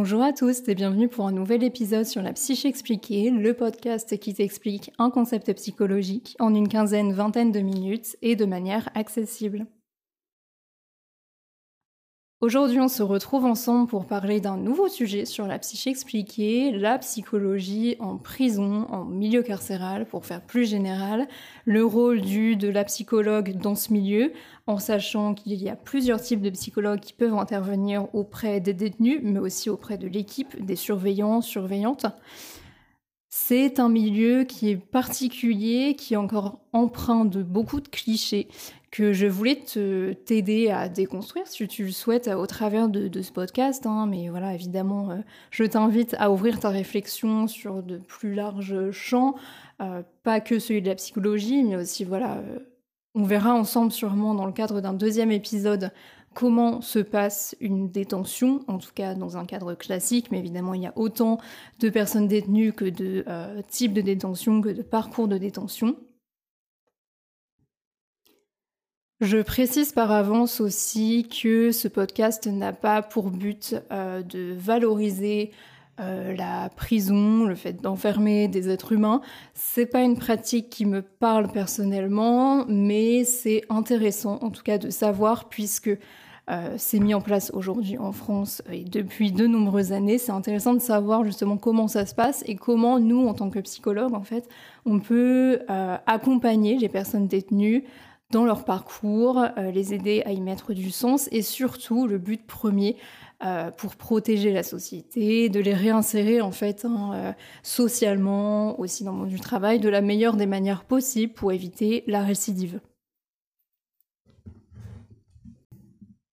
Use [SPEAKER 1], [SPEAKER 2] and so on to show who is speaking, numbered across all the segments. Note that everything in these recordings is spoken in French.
[SPEAKER 1] Bonjour à tous et bienvenue pour un nouvel épisode sur la psyché expliquée, le podcast qui t'explique un concept psychologique en une quinzaine, vingtaine de minutes et de manière accessible. Aujourd'hui, on se retrouve ensemble pour parler d'un nouveau sujet sur la psyché expliquée, la psychologie en prison, en milieu carcéral, pour faire plus général, le rôle du de la psychologue dans ce milieu, en sachant qu'il y a plusieurs types de psychologues qui peuvent intervenir auprès des détenus, mais aussi auprès de l'équipe, des surveillants, surveillantes. C'est un milieu qui est particulier, qui est encore empreint de beaucoup de clichés, que je voulais te t'aider à déconstruire si tu le souhaites au travers de, ce podcast. Hein, mais voilà, évidemment, euh, je t'invite à ouvrir ta réflexion sur de plus larges champs, euh, pas que celui de la psychologie, mais aussi voilà. Euh, on verra ensemble sûrement dans le cadre d'un deuxième épisode comment se passe une détention, en tout cas dans un cadre classique, mais évidemment il y a autant de personnes détenues que de types de détention, que de parcours de détention. Je précise par avance aussi que ce podcast n'a pas pour but euh, de valoriser euh, la prison, le fait d'enfermer des êtres humains. C'est pas une pratique qui me parle personnellement, mais c'est intéressant en tout cas de savoir puisque euh, c'est mis en place aujourd'hui en France et depuis de nombreuses années. C'est intéressant de savoir justement comment ça se passe et comment nous, en tant que psychologues, en fait, on peut accompagner les personnes détenues dans leur parcours, euh, les aider à y mettre du sens et surtout le but premier euh, pour protéger la société, de les réinsérer en fait hein, euh, socialement, aussi dans le monde du travail, de la meilleure des manières possibles pour éviter la récidive.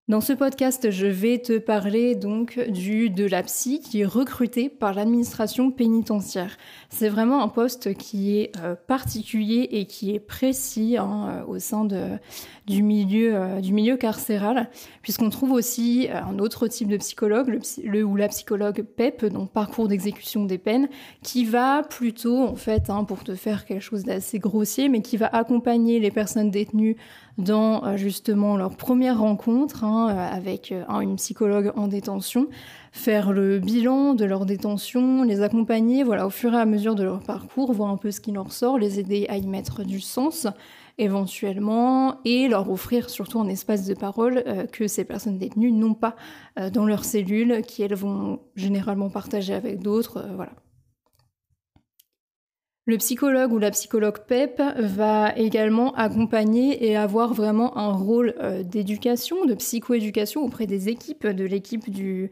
[SPEAKER 1] Dans ce podcast, je vais te parler donc du de la psy qui est recrutée par l'administration pénitentiaire. C'est vraiment un poste qui est euh, particulier et qui est précis hein, euh, au sein de, du milieu euh, du milieu carcéral, puisqu'on trouve aussi un autre type de psychologue, le, ou la psychologue PEP, donc parcours d'exécution des peines, qui va plutôt en fait, hein, pour te faire quelque chose d'assez grossier, mais qui va accompagner les personnes détenues dans justement leur première rencontre. Hein, euh, avec euh, une psychologue en détention, faire le bilan de leur détention, les accompagner, voilà, au fur et à mesure de leur parcours, voir un peu ce qui leur sort, les aider à y mettre du sens éventuellement et leur offrir surtout un espace de parole euh, que ces personnes détenues n'ont pas dans leur cellule, qui elles vont généralement partager avec d'autres, voilà. Le psychologue ou la psychologue PEP va également accompagner et avoir vraiment un rôle euh, d'éducation, de psychoéducation auprès des équipes, de l'équipe du,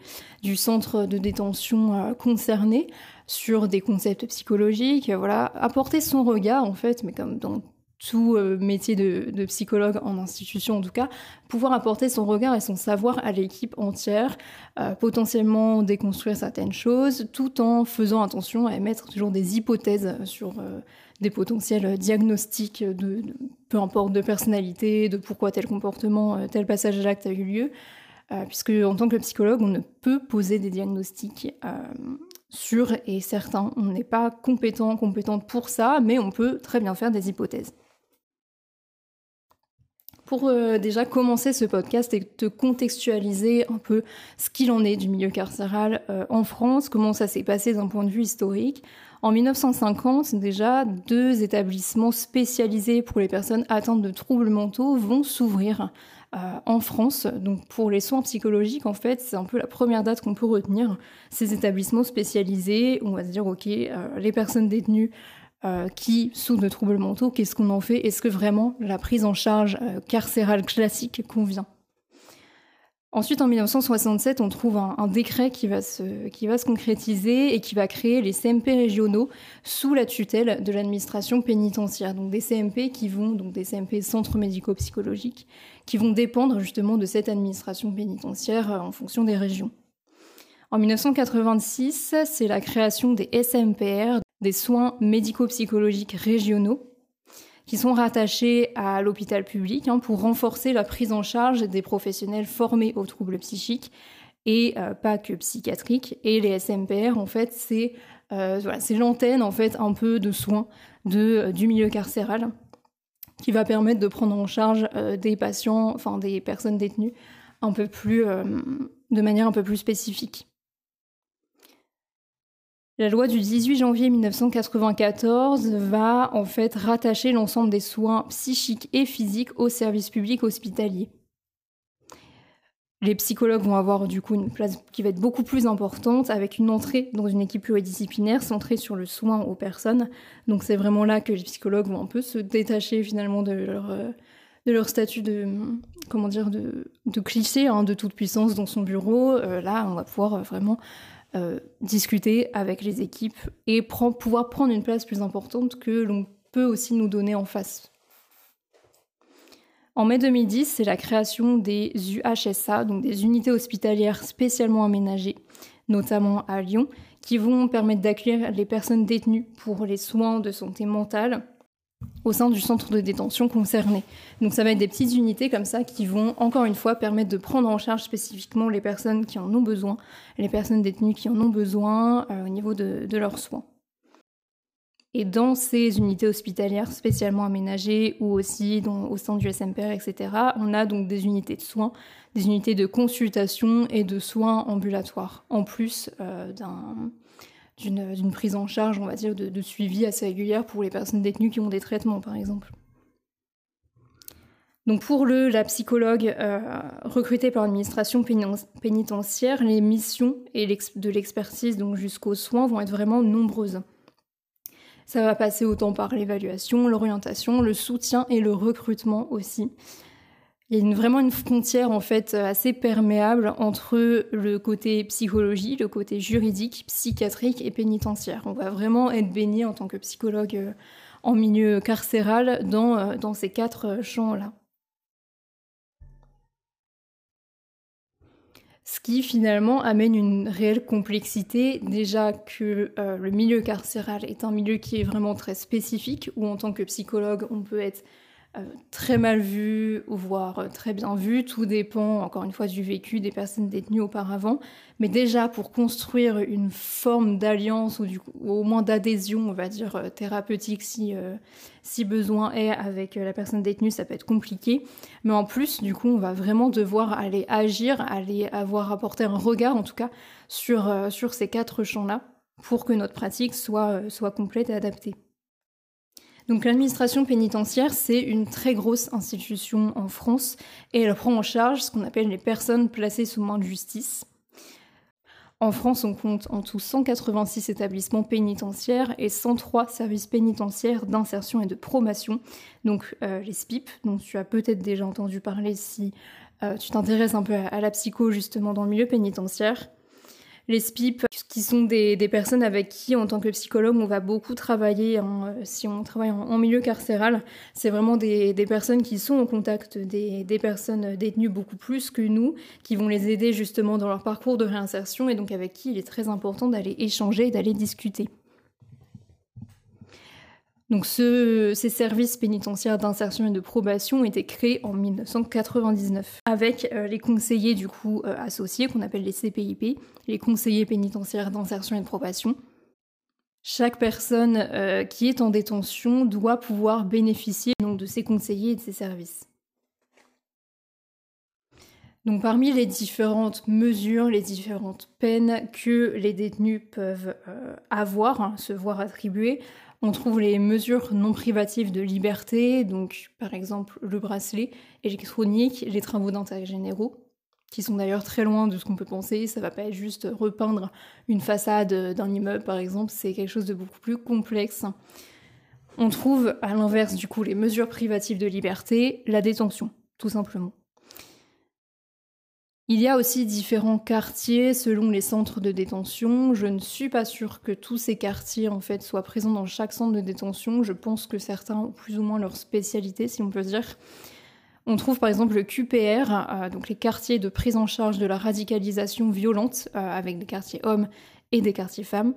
[SPEAKER 1] centre de détention euh, concerné sur des concepts psychologiques, voilà, apporter son regard en fait, mais comme dans tout euh, métier de, psychologue en institution en tout cas, pouvoir apporter son regard et son savoir à l'équipe entière, euh, potentiellement déconstruire certaines choses, tout en faisant attention à émettre toujours des hypothèses sur euh, des potentiels diagnostics de, peu importe de personnalité, de pourquoi tel comportement, tel passage à l'acte a eu lieu, puisque en tant que psychologue, on ne peut poser des diagnostics sûrs et certains. On n'est pas compétent, compétente pour ça, mais on peut très bien faire des hypothèses. Pour euh, déjà commencer ce podcast et te contextualiser un peu ce qu'il en est du milieu carcéral euh, en France, comment ça s'est passé d'un point de vue historique. En 1950, déjà, deux établissements spécialisés pour les personnes atteintes de troubles mentaux vont s'ouvrir euh, en France. Donc pour les soins psychologiques, en fait, c'est un peu la première date qu'on peut retenir. Ces établissements spécialisés, on va se dire, ok, les personnes détenues euh, qui souffrent de troubles mentaux, qu'est-ce qu'on en fait? Est-ce que vraiment la prise en charge euh, carcérale classique convient? Ensuite, en 1967, on trouve un, décret qui va, se, qui va se concrétiser et qui va créer les CMP régionaux sous la tutelle de l'administration pénitentiaire. Donc des CMP qui vont, donc des CMP centres médico-psychologiques, qui vont dépendre justement de cette administration pénitentiaire euh, en fonction des régions. En 1986, c'est la création des SMPR, des soins médico-psychologiques régionaux qui sont rattachés à l'hôpital public hein, pour renforcer la prise en charge des professionnels formés aux troubles psychiques et euh, pas que psychiatriques. Et les SMPR, en fait, c'est euh, voilà, l'antenne en fait un peu de soins de, euh, du milieu carcéral qui va permettre de prendre en charge des patients, enfin des personnes détenues, un peu plus, de manière un peu plus spécifique. La loi du 18 janvier 1994 va en fait rattacher l'ensemble des soins psychiques et physiques au service public hospitalier. Les psychologues vont avoir du coup une place qui va être beaucoup plus importante avec une entrée dans une équipe pluridisciplinaire centrée sur le soin aux personnes. Donc c'est vraiment là que les psychologues vont un peu se détacher finalement de leur, euh, statut de comment dire de, de cliché hein, de toute puissance dans son bureau. Euh, là on va pouvoir euh, vraiment euh, discuter avec les équipes et pouvoir prendre une place plus importante que l'on peut aussi nous donner en face. En mai 2010, c'est la création des UHSA, donc des unités hospitalières spécialement aménagées, notamment à Lyon, qui vont permettre d'accueillir les personnes détenues pour les soins de santé mentale au sein du centre de détention concerné. Donc ça va être des petites unités comme ça qui vont encore une fois permettre de prendre en charge spécifiquement les personnes qui en ont besoin, les personnes détenues qui en ont besoin euh, au niveau de, leurs soins. Et dans ces unités hospitalières spécialement aménagées ou aussi au sein du SMPR, etc., on a donc des unités de soins, des unités de consultation et de soins ambulatoires, en plus euh, d'un d'une prise en charge, on va dire, de, suivi assez régulière pour les personnes détenues qui ont des traitements, par exemple. Donc pour le, la psychologue euh, recrutée par l'administration pénitentiaire, les missions et de l'expertise jusqu'aux soins vont être vraiment nombreuses. Ça va passer autant par l'évaluation, l'orientation, le soutien et le recrutement aussi. Il y a vraiment une frontière en fait assez perméable entre le côté psychologie, le côté juridique, psychiatrique et pénitentiaire. On va vraiment être baigné en tant que psychologue euh, en milieu carcéral dans, euh, dans ces quatre champs-là. Ce qui finalement amène une réelle complexité, déjà que euh, le milieu carcéral est un milieu qui est vraiment très spécifique, où en tant que psychologue on peut être euh, très mal vu, voire euh, très bien vu. Tout dépend, encore une fois, du vécu des personnes détenues auparavant. Mais déjà, pour construire une forme d'alliance ou, au moins d'adhésion, on va dire, euh, thérapeutique, si, si besoin est, avec la personne détenue, ça peut être compliqué. Mais en plus, du coup, on va vraiment devoir aller agir, aller avoir apporté un regard, en tout cas, sur, sur ces quatre champs-là, pour que notre pratique soit, soit complète et adaptée. L'administration pénitentiaire, c'est une très grosse institution en France et elle prend en charge ce qu'on appelle les personnes placées sous main de justice. En France, on compte en tout 186 établissements pénitentiaires et 103 services pénitentiaires d'insertion et de promotion, donc euh, les SPIP, dont tu as peut-être déjà entendu parler si euh, tu t'intéresses un peu à, la psycho justement dans le milieu pénitentiaire les SPIP, qui sont des, personnes avec qui, en tant que psychologue, on va beaucoup travailler, euh, si on travaille en, milieu carcéral. C'est vraiment des, personnes qui sont en contact des, des, personnes détenues beaucoup plus que nous, qui vont les aider justement dans leur parcours de réinsertion et donc avec qui il est très important d'aller échanger et d'aller discuter. Donc ces services pénitentiaires d'insertion et de probation été créés en 1999 avec euh, les conseillers du coup euh, associés qu'on appelle les CPIP, les conseillers pénitentiaires d'insertion et de probation. Chaque personne euh, qui est en détention doit pouvoir bénéficier donc, de ces conseillers et de ces services. Donc parmi les différentes mesures, les différentes peines que les détenus peuvent avoir, hein, se voir attribuer, on trouve les mesures non privatives de liberté, donc par exemple le bracelet électronique, les travaux d'intérêt généraux, qui sont d'ailleurs très loin de ce qu'on peut penser. Ça va pas être juste repeindre une façade d'un immeuble par exemple, c'est quelque chose de beaucoup plus complexe. On trouve à l'inverse du coup les mesures privatives de liberté, la détention, tout simplement. Il y a aussi différents quartiers selon les centres de détention. Je ne suis pas sûre que tous ces quartiers en fait soient présents dans chaque centre de détention. Je pense que certains ont plus ou moins leur spécialité, si on peut dire. On trouve par exemple le QPR, euh, donc les quartiers de prise en charge de la radicalisation violente, euh, avec des quartiers hommes et des quartiers femmes.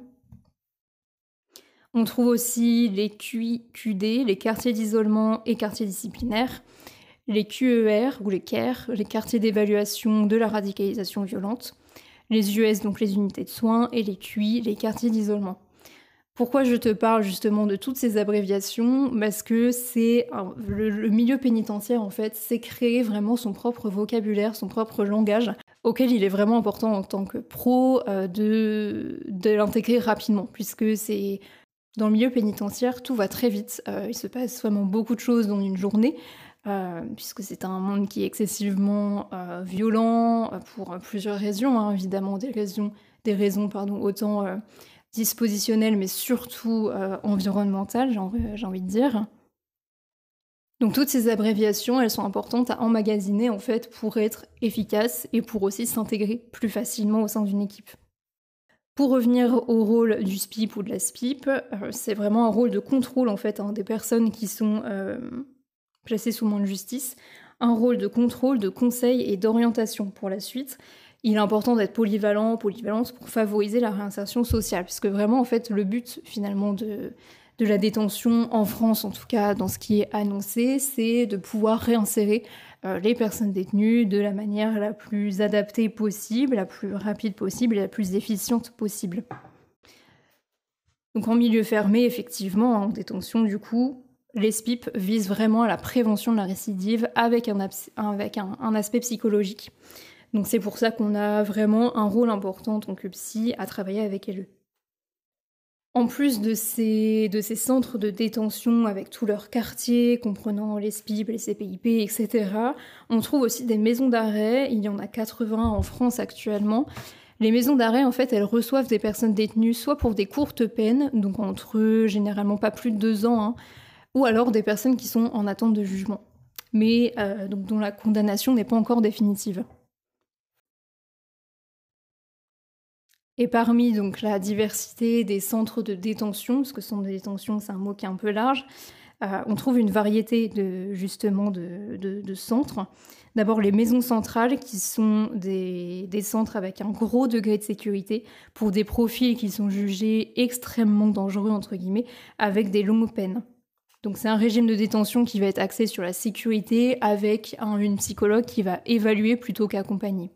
[SPEAKER 1] On trouve aussi les QIQD, les quartiers d'isolement et quartiers disciplinaires les QER ou les CARE, les quartiers d'évaluation de la radicalisation violente, les US, donc les unités de soins, et les QI, les quartiers d'isolement. Pourquoi je te parle justement de toutes ces abréviations? Parce que c'est le, milieu pénitentiaire en fait, c'est créer vraiment son propre vocabulaire, son propre langage auquel il est vraiment important en tant que pro de, de l'intégrer rapidement, puisque c'est dans le milieu pénitentiaire, tout va très vite. il se passe vraiment beaucoup de choses dans une journée. Euh, puisque c'est un monde qui est excessivement euh, violent euh, pour plusieurs raisons, hein, évidemment des raisons, des raisons pardon, autant dispositionnelles mais surtout environnementales, j'ai envie de dire. Donc toutes ces abréviations, elles sont importantes à emmagasiner en fait pour être efficaces et pour aussi s'intégrer plus facilement au sein d'une équipe. Pour revenir au rôle du SPIP ou de la SPIP, c'est vraiment un rôle de contrôle en fait hein, des personnes qui sont placé sous main de justice, un rôle de contrôle, de conseil et d'orientation pour la suite. Il est important d'être polyvalent, polyvalente pour favoriser la réinsertion sociale, puisque vraiment, en fait, le but finalement de, de la détention en France, en tout cas dans ce qui est annoncé, c'est de pouvoir réinsérer euh, les personnes détenues de la manière la plus adaptée possible, la plus rapide possible et la plus efficiente possible. Donc en milieu fermé, effectivement, en détention, du coup, les SPIP visent vraiment à la prévention de la récidive avec un, aspect psychologique. Donc c'est pour ça qu'on a vraiment un rôle important en tant que psy à travailler avec elles. En plus de ces, de ces centres de détention avec tous leurs quartiers, comprenant les SPIP, les CPIP, etc., on trouve aussi des maisons d'arrêt. Il y en a 80 en France actuellement. Les maisons d'arrêt, en fait, elles reçoivent des personnes détenues soit pour des courtes peines, donc entre généralement pas plus de deux ans, hein, ou alors des personnes qui sont en attente de jugement, mais euh, donc, dont la condamnation n'est pas encore définitive. Et parmi donc la diversité des centres de détention, parce que centre de détention c'est un mot qui est un peu large, euh, on trouve une variété de justement de, centres. D'abord les maisons centrales qui sont des, des, centres avec un gros degré de sécurité pour des profils qui sont jugés extrêmement dangereux entre guillemets, avec des longues peines. Donc c'est un régime de détention qui va être axé sur la sécurité avec une psychologue qui va évaluer plutôt qu'accompagner.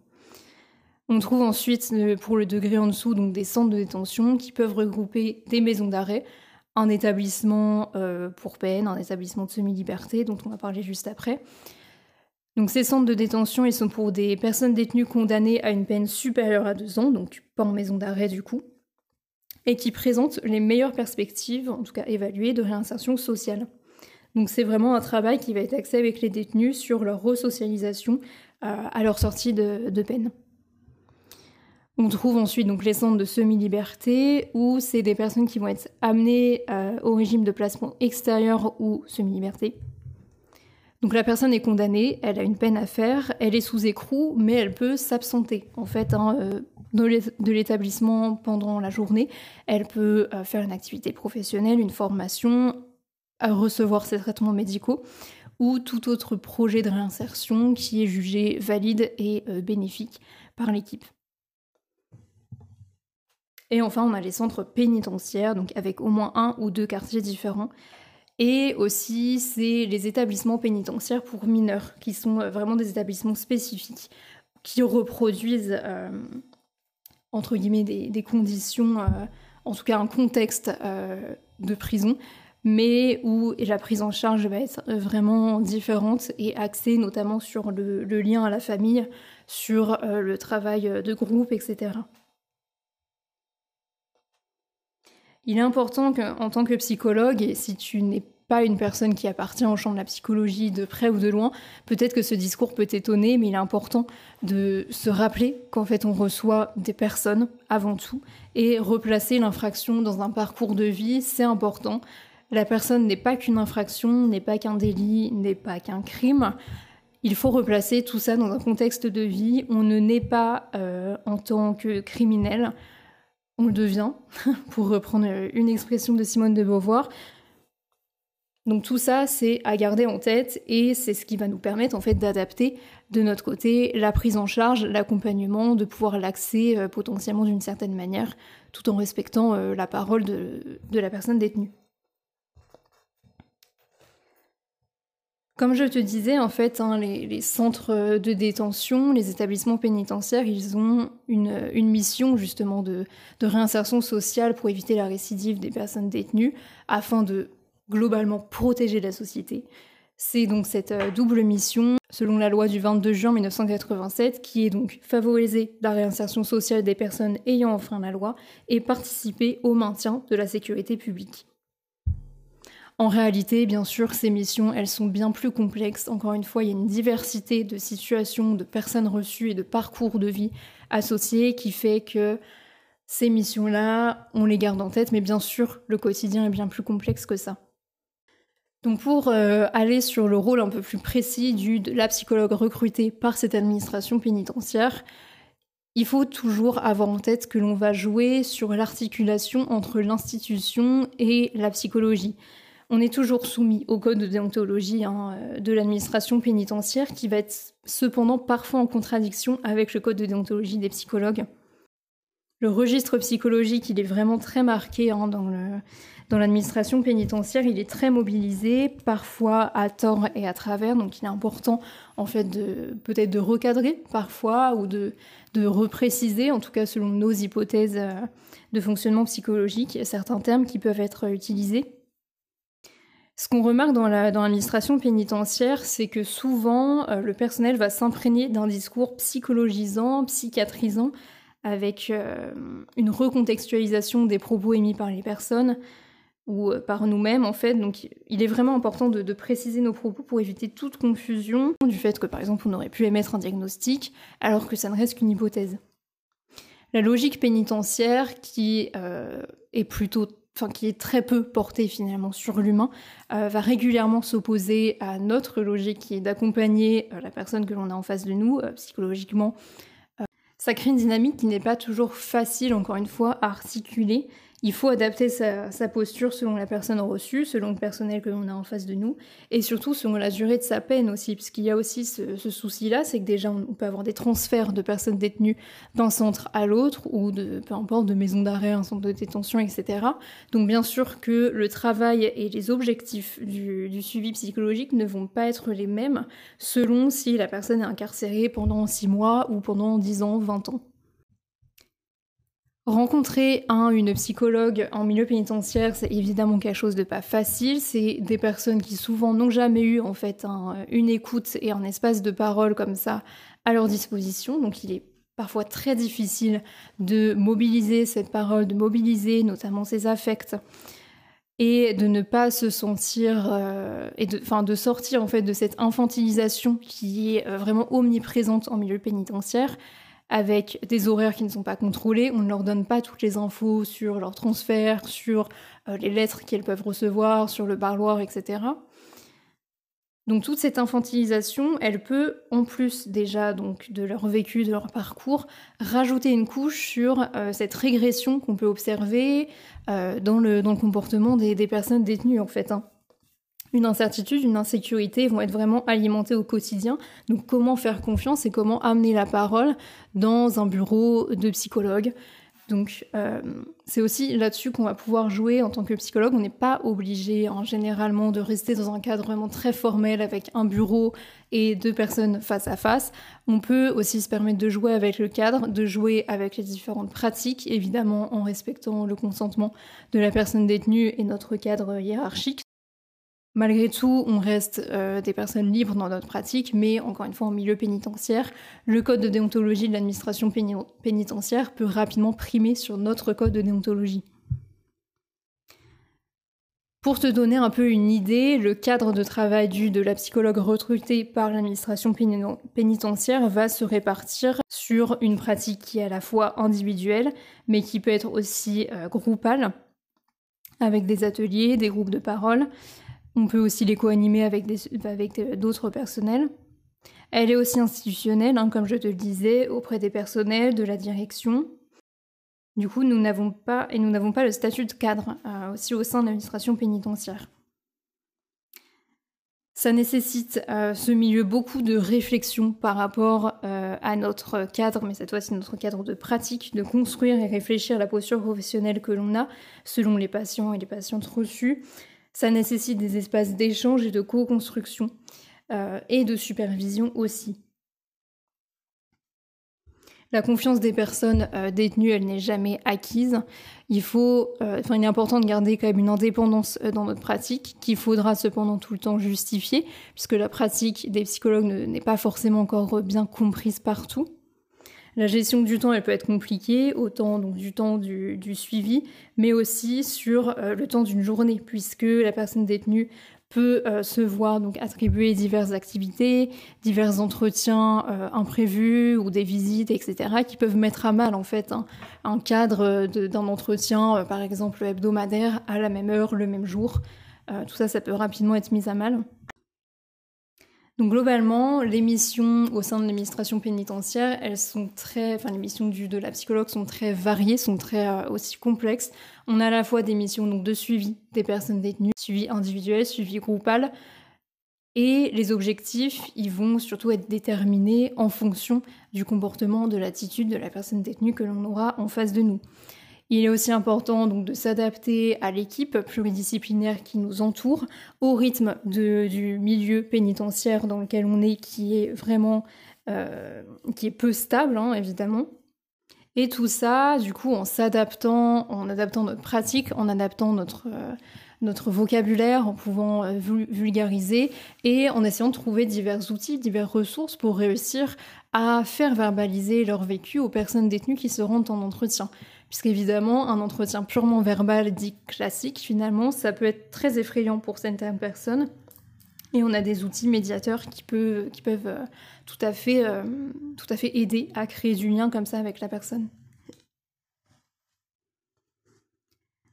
[SPEAKER 1] On trouve ensuite pour le degré en dessous donc des centres de détention qui peuvent regrouper des maisons d'arrêt, un établissement euh, pour peine, un établissement de semi-liberté dont on va parler juste après. Donc ces centres de détention, ils sont pour des personnes détenues condamnées à une peine supérieure à deux ans, donc pas en maison d'arrêt du coup et qui présente les meilleures perspectives, en tout cas évaluées, de réinsertion sociale. Donc c'est vraiment un travail qui va être axé avec les détenus sur leur resocialisation euh, à leur sortie de, peine. On trouve ensuite donc les centres de semi-liberté où c'est des personnes qui vont être amenées euh, au régime de placement extérieur ou semi-liberté. Donc la personne est condamnée, elle a une peine à faire, elle est sous écrou, mais elle peut s'absenter. En fait, hein, euh, de l'établissement pendant la journée. Elle peut euh, faire une activité professionnelle, une formation, recevoir ses traitements médicaux ou tout autre projet de réinsertion qui est jugé valide et euh, bénéfique par l'équipe. Et enfin, on a les centres pénitentiaires, donc avec au moins un ou deux quartiers différents. Et aussi, c'est les établissements pénitentiaires pour mineurs, qui sont euh, vraiment des établissements spécifiques, qui reproduisent entre guillemets, des, conditions, euh, en tout cas un contexte euh, de prison, mais où la prise en charge va être vraiment différente et axée notamment sur le, lien à la famille, sur euh, le travail de groupe, etc. Il est important qu'en tant que psychologue, et si tu n'es pas une personne qui appartient au champ de la psychologie de près ou de loin, peut-être que ce discours peut t'étonner, mais il est important de se rappeler qu'en fait on reçoit des personnes avant tout et replacer l'infraction dans un parcours de vie, c'est important. La personne n'est pas qu'une infraction, n'est pas qu'un délit, n'est pas qu'un crime. Il faut replacer tout ça dans un contexte de vie. On ne naît pas euh, en tant que criminel, on le devient, pour reprendre une expression de Simone de Beauvoir. Donc tout ça, c'est à garder en tête et c'est ce qui va nous permettre en fait d'adapter de notre côté la prise en charge, l'accompagnement, de pouvoir l'axer euh, potentiellement d'une certaine manière, tout en respectant euh, la parole de, la personne détenue. Comme je te disais, en fait, hein, les, centres de détention, les établissements pénitentiaires, ils ont une, mission justement de réinsertion sociale pour éviter la récidive des personnes détenues, afin de globalement protéger la société. C'est donc cette euh, double mission, selon la loi du 22 juin 1987, qui est donc favoriser la réinsertion sociale des personnes ayant enfreint la loi et participer au maintien de la sécurité publique. En réalité, bien sûr, ces missions, elles sont bien plus complexes. Encore une fois, il y a une diversité de situations, de personnes reçues et de parcours de vie associés qui fait que ces missions-là, on les garde en tête, mais bien sûr, le quotidien est bien plus complexe que ça. Donc pour euh, aller sur le rôle un peu plus précis de la psychologue recrutée par cette administration pénitentiaire, il faut toujours avoir en tête que l'on va jouer sur l'articulation entre l'institution et la psychologie. On est toujours soumis au code de déontologie hein, euh, de l'administration pénitentiaire qui va être cependant parfois en contradiction avec le code de déontologie des psychologues. Le registre psychologique, il est vraiment très marqué hein, dans le, dans l'administration pénitentiaire, il est très mobilisé, parfois à tort et à travers, donc il est important en fait peut-être de recadrer parfois ou de, de repréciser, en tout cas selon nos hypothèses euh, de fonctionnement psychologique, certains termes qui peuvent être utilisés. Ce qu'on remarque dans l'administration pénitentiaire, c'est que souvent euh, le personnel va s'imprégner d'un discours psychologisant, psychiatrisant, avec euh, une recontextualisation des propos émis par les personnes ou euh, par nous-mêmes en fait. Donc il est vraiment important de, préciser nos propos pour éviter toute confusion du fait que par exemple on aurait pu émettre un diagnostic alors que ça ne reste qu'une hypothèse. La logique pénitentiaire qui est plutôt enfin très peu porté finalement sur l'humain, euh, va régulièrement s'opposer à notre logique qui est d'accompagner euh, la personne que l'on a en face de nous euh, psychologiquement. ça crée une dynamique qui n'est pas toujours facile, encore une fois, à articuler il faut adapter sa, posture selon la personne reçue, selon le personnel que l'on a en face de nous, et surtout selon la durée de sa peine aussi, parce qu'il y a aussi ce, souci-là, c'est que déjà on, peut avoir des transferts de personnes détenues d'un centre à l'autre, ou de peu importe de maison d'arrêt, un centre de détention, etc. Donc bien sûr que le travail et les objectifs du, du suivi psychologique ne vont pas être les mêmes selon si la personne est incarcérée pendant 6 mois ou pendant 10 ans, 20 ans. Rencontrer un, une psychologue en milieu pénitentiaire, c'est évidemment quelque chose de pas facile. C'est des personnes qui souvent n'ont jamais eu en fait une écoute et un espace de parole comme ça à leur disposition. Donc il est parfois très difficile de mobiliser cette parole, de mobiliser notamment ses affects et de ne pas se sentir euh, de, de sortir en fait de cette infantilisation qui est euh, vraiment omniprésente en milieu pénitentiaire avec des horaires qui ne sont pas contrôlés. On ne leur donne pas toutes les infos sur leur transfert, sur euh, les lettres qu'elles peuvent recevoir, sur le parloir, etc. Donc toute cette infantilisation, elle peut, en plus déjà de leur vécu, de leur parcours, rajouter une couche sur euh, cette régression qu'on peut observer euh, dans, le, comportement des, des personnes détenues en fait. Hein une incertitude, une insécurité vont être vraiment alimentées au quotidien. Donc comment faire confiance et comment amener la parole dans un bureau de psychologue? Donc euh, c'est aussi là-dessus qu'on va pouvoir jouer en tant que psychologue. On n'est pas obligé en généralement de rester dans un cadre vraiment très formel avec un bureau et deux personnes face à face. On peut aussi se permettre de jouer avec le cadre, de jouer avec les différentes pratiques, évidemment en respectant le consentement de la personne détenue et notre cadre hiérarchique. Malgré tout, on reste euh, des personnes libres dans notre pratique, mais encore une fois, en milieu pénitentiaire, le code de déontologie de l'administration pénitentiaire peut rapidement primer sur notre code de déontologie. Pour te donner un peu une idée, le cadre de travail du de la psychologue recrutée par l'administration pénitentiaire va se répartir sur une pratique qui est à la fois individuelle, mais qui peut être aussi euh, groupale, avec des ateliers, des groupes de parole, on peut aussi les co-animer avec, d'autres personnels. Elle est aussi institutionnelle, hein, comme je te le disais, auprès des personnels, de la direction. Du coup, nous n'avons pas, et nous n'avons pas le statut de cadre euh, aussi au sein de l'administration pénitentiaire. Ça nécessite euh, ce milieu beaucoup de réflexion par rapport euh, à notre cadre, mais cette fois-ci notre cadre de pratique, de construire et réfléchir la posture professionnelle que l'on a selon les patients et les patientes reçues, ça nécessite des espaces d'échange et de co-construction euh, et de supervision aussi. La confiance des personnes euh, détenues, elle n'est jamais acquise. Il faut, euh, il est important de garder quand même une indépendance dans notre pratique, qu'il faudra cependant tout le temps justifier, puisque la pratique des psychologues n'est pas forcément encore bien comprise partout. La gestion du temps, elle peut être compliquée, autant donc du temps du, suivi, mais aussi sur le temps d'une journée, puisque la personne détenue peut euh, se voir donc attribuer diverses activités, divers entretiens euh, imprévus ou des visites, etc., qui peuvent mettre à mal en fait un cadre d'un entretien, euh, par exemple hebdomadaire, à la même heure, le même jour. tout ça, ça peut rapidement être mis à mal. Donc globalement, les missions au sein de l'administration pénitentiaire, elles sont très, enfin les missions de la psychologue sont très variées, sont très euh, aussi complexes. On a à la fois des missions donc de suivi des personnes détenues, suivi individuel, suivi groupal, et les objectifs, ils vont surtout être déterminés en fonction du comportement, de l'attitude de la personne détenue que l'on aura en face de nous. Il est aussi important donc de s'adapter à l'équipe pluridisciplinaire qui nous entoure, au rythme du milieu pénitentiaire dans lequel on est, qui est vraiment euh, qui est peu stable, hein, évidemment. Et tout ça, du coup, en s'adaptant, en adaptant notre pratique, en adaptant notre, euh, notre vocabulaire, en pouvant euh, vulgariser et en essayant de trouver divers outils, diverses ressources pour réussir à faire verbaliser leur vécu aux personnes détenues qui se rendent en entretien puisqu'évidemment, un entretien purement verbal dit classique, finalement, ça peut être très effrayant pour certaines personnes. Et on a des outils médiateurs qui, peuvent, euh, euh, tout à fait aider à créer du lien comme ça avec la personne.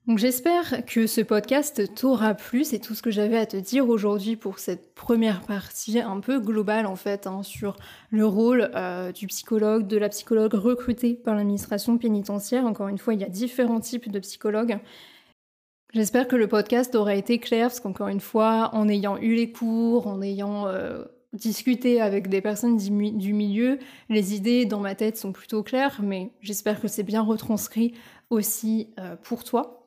[SPEAKER 1] Donc j'espère que ce podcast t'aura plu, c'est tout ce que j'avais à te dire aujourd'hui pour cette première partie un peu globale en fait hein, sur le rôle euh, du psychologue, de la psychologue recrutée par l'administration pénitentiaire. Encore une fois, il y a différents types de psychologues. J'espère que le podcast aura été clair parce qu'encore une fois, en ayant eu les cours, en ayant euh, discuté avec des personnes du milieu, les idées dans ma tête sont plutôt claires, mais j'espère que c'est bien retranscrit aussi euh, pour toi.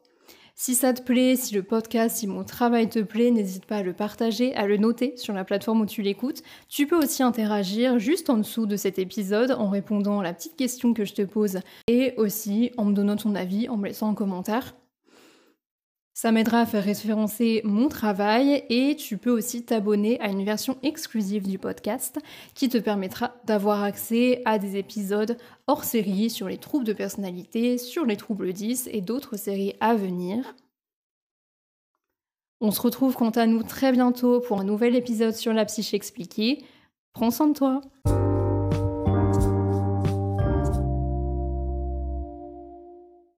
[SPEAKER 1] Si ça te plaît, si le podcast, si mon travail te plaît, n'hésite pas à le partager, à le noter sur la plateforme où tu l'écoutes. Tu peux aussi interagir juste en dessous de cet épisode en répondant à la petite question que je te pose et aussi en me donnant ton avis, en me laissant un commentaire. Ça m'aidera à faire référencer mon travail et tu peux aussi t'abonner à une version exclusive du podcast qui te permettra d'avoir accès à des épisodes hors série sur les troubles de personnalité, sur les troubles 10 et d'autres séries à venir. On se retrouve quant à nous très bientôt pour un nouvel épisode sur la psyché expliquée. Prends soin de toi